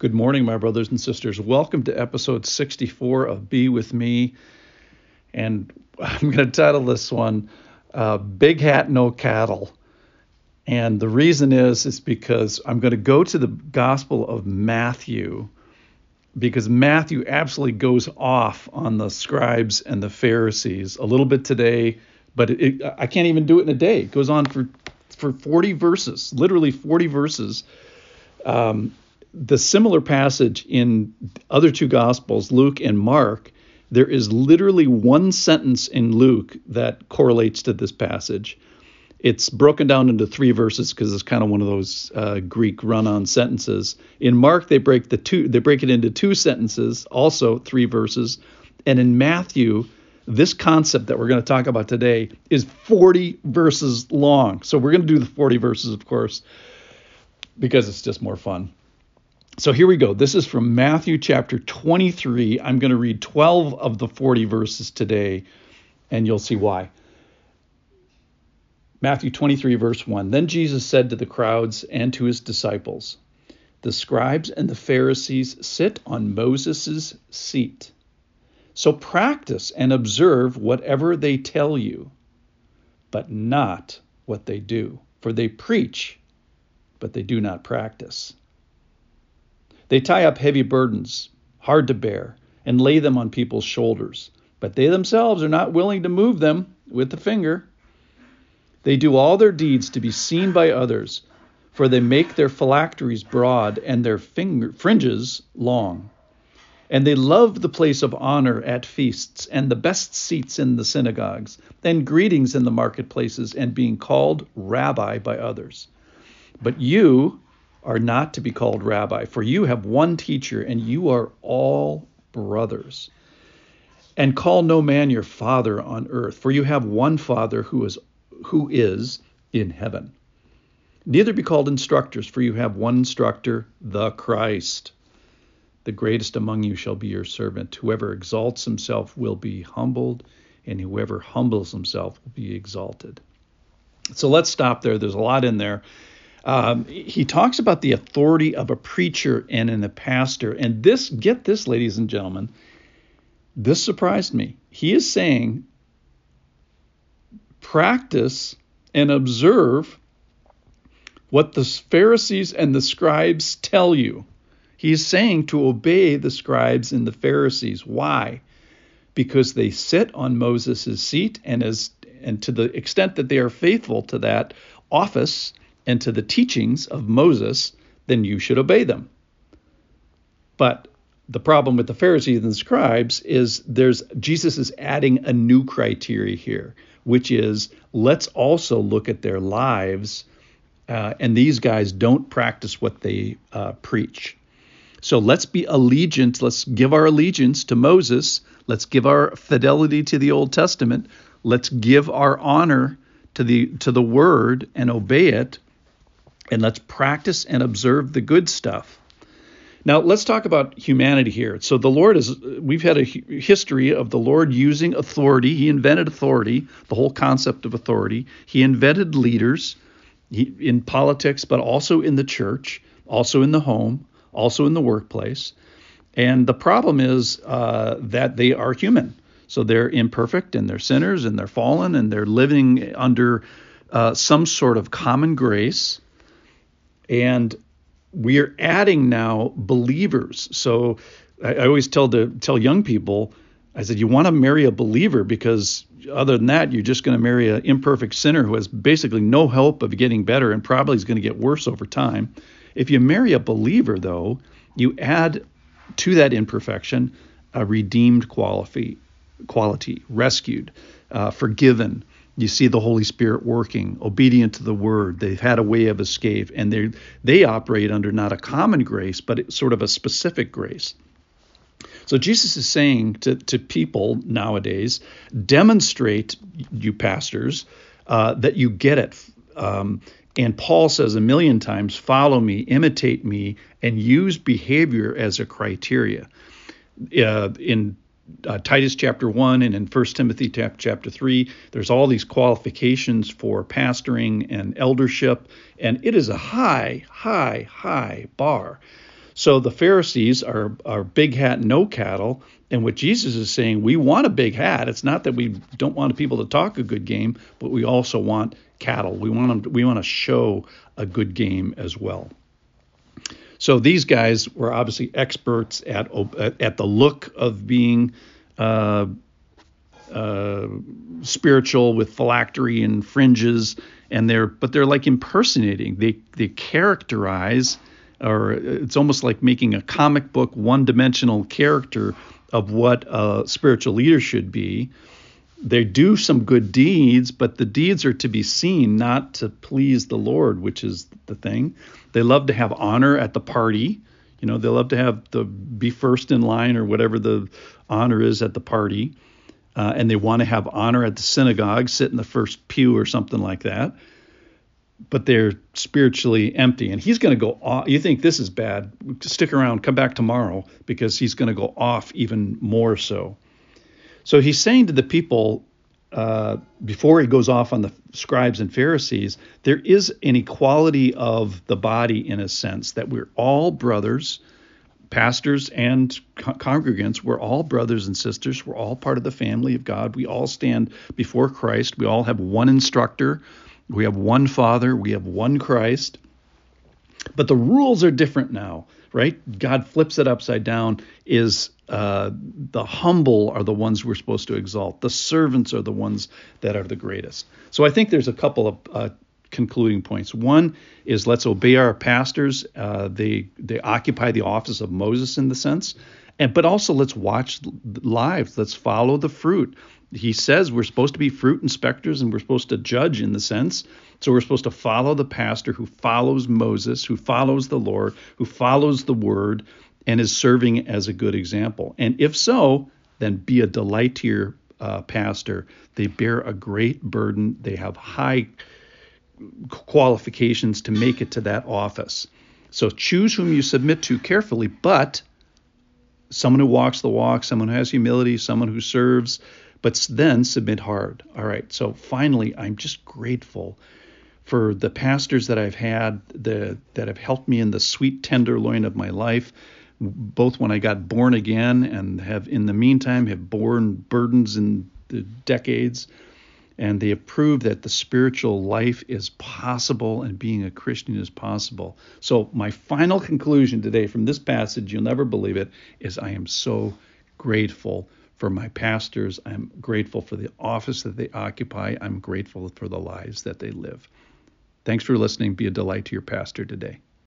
Good morning, my brothers and sisters. Welcome to episode 64 of Be With Me. And I'm going to title this one uh, Big Hat, No Cattle. And the reason is, is because I'm going to go to the Gospel of Matthew because Matthew absolutely goes off on the scribes and the Pharisees a little bit today, but it, I can't even do it in a day. It goes on for, for 40 verses, literally 40 verses. Um, the similar passage in other two gospels, Luke and Mark, there is literally one sentence in Luke that correlates to this passage. It's broken down into three verses because it's kind of one of those uh, Greek run-on sentences. In Mark, they break the two they break it into two sentences, also three verses, and in Matthew, this concept that we're going to talk about today is 40 verses long. So we're going to do the 40 verses, of course, because it's just more fun. So here we go. This is from Matthew chapter 23. I'm going to read 12 of the 40 verses today, and you'll see why. Matthew 23, verse 1. Then Jesus said to the crowds and to his disciples, The scribes and the Pharisees sit on Moses' seat. So practice and observe whatever they tell you, but not what they do. For they preach, but they do not practice. They tie up heavy burdens, hard to bear, and lay them on people's shoulders, but they themselves are not willing to move them with the finger. They do all their deeds to be seen by others, for they make their phylacteries broad and their finger, fringes long. And they love the place of honor at feasts, and the best seats in the synagogues, and greetings in the marketplaces, and being called rabbi by others. But you, are not to be called rabbi, for you have one teacher, and you are all brothers. And call no man your father on earth, for you have one Father who is who is in heaven. Neither be called instructors, for you have one instructor, the Christ. The greatest among you shall be your servant. Whoever exalts himself will be humbled, and whoever humbles himself will be exalted. So let's stop there. There's a lot in there. Um, he talks about the authority of a preacher and in a pastor. And this, get this, ladies and gentlemen, this surprised me. He is saying, practice and observe what the Pharisees and the scribes tell you. He's saying to obey the scribes and the Pharisees. Why? Because they sit on Moses' seat, and as and to the extent that they are faithful to that office, and to the teachings of Moses, then you should obey them. But the problem with the Pharisees and the scribes is there's Jesus is adding a new criteria here, which is let's also look at their lives. Uh, and these guys don't practice what they uh, preach. So let's be allegiance. Let's give our allegiance to Moses. Let's give our fidelity to the Old Testament. Let's give our honor to the to the Word and obey it and let's practice and observe the good stuff. Now, let's talk about humanity here. So, the Lord is, we've had a history of the Lord using authority. He invented authority, the whole concept of authority. He invented leaders in politics, but also in the church, also in the home, also in the workplace. And the problem is uh, that they are human. So, they're imperfect and they're sinners and they're fallen and they're living under uh, some sort of common grace and we are adding now believers. So I, I always tell the tell young people, I said, you want to marry a believer because other than that, you're just going to marry an imperfect sinner who has basically no hope of getting better and probably is going to get worse over time. If you marry a believer, though, you add to that imperfection a redeemed quality, quality rescued, uh, forgiven, you see the Holy Spirit working, obedient to the word. They've had a way of escape, and they they operate under not a common grace, but sort of a specific grace. So Jesus is saying to, to people nowadays, demonstrate, you pastors, uh, that you get it. Um, and Paul says a million times, follow me, imitate me, and use behavior as a criteria. Uh, in uh, Titus chapter 1 and in 1 Timothy chapter 3, there's all these qualifications for pastoring and eldership, and it is a high, high, high bar. So the Pharisees are are big hat, no cattle, and what Jesus is saying, we want a big hat. It's not that we don't want people to talk a good game, but we also want cattle. We want them. We want to show a good game as well. So these guys were obviously experts at at the look of being uh, uh, spiritual with phylactery and fringes, and they're but they're like impersonating. They they characterize, or it's almost like making a comic book one-dimensional character of what a spiritual leader should be. They do some good deeds, but the deeds are to be seen, not to please the Lord, which is the thing. They love to have honor at the party. You know, they love to have the be first in line or whatever the honor is at the party uh, and they want to have honor at the synagogue, sit in the first pew or something like that. But they're spiritually empty, and he's going to go off. You think this is bad? Stick around, come back tomorrow, because he's going to go off even more so. So he's saying to the people uh, before he goes off on the scribes and Pharisees, there is an equality of the body in a sense that we're all brothers pastors and congregants, we're all brothers and sisters. We're all part of the family of God. We all stand before Christ. We all have one instructor. We have one Father. We have one Christ. But the rules are different now, right? God flips it upside down. Is uh, the humble are the ones we're supposed to exalt. The servants are the ones that are the greatest. So I think there's a couple of uh, concluding points. One is let's obey our pastors. Uh, they they occupy the office of Moses in the sense, and but also let's watch lives. Let's follow the fruit. He says we're supposed to be fruit inspectors and we're supposed to judge in the sense. So we're supposed to follow the pastor who follows Moses, who follows the Lord, who follows the word, and is serving as a good example. And if so, then be a delight to your uh, pastor. They bear a great burden. They have high qualifications to make it to that office. So choose whom you submit to carefully, but someone who walks the walk, someone who has humility, someone who serves, but then submit hard. All right. So finally, I'm just grateful for the pastors that I've had the, that have helped me in the sweet tenderloin of my life, both when I got born again and have in the meantime have borne burdens in the decades and they have proved that the spiritual life is possible and being a Christian is possible. So, my final conclusion today from this passage, you'll never believe it, is I am so grateful for my pastors. I'm grateful for the office that they occupy. I'm grateful for the lives that they live. Thanks for listening. Be a delight to your pastor today.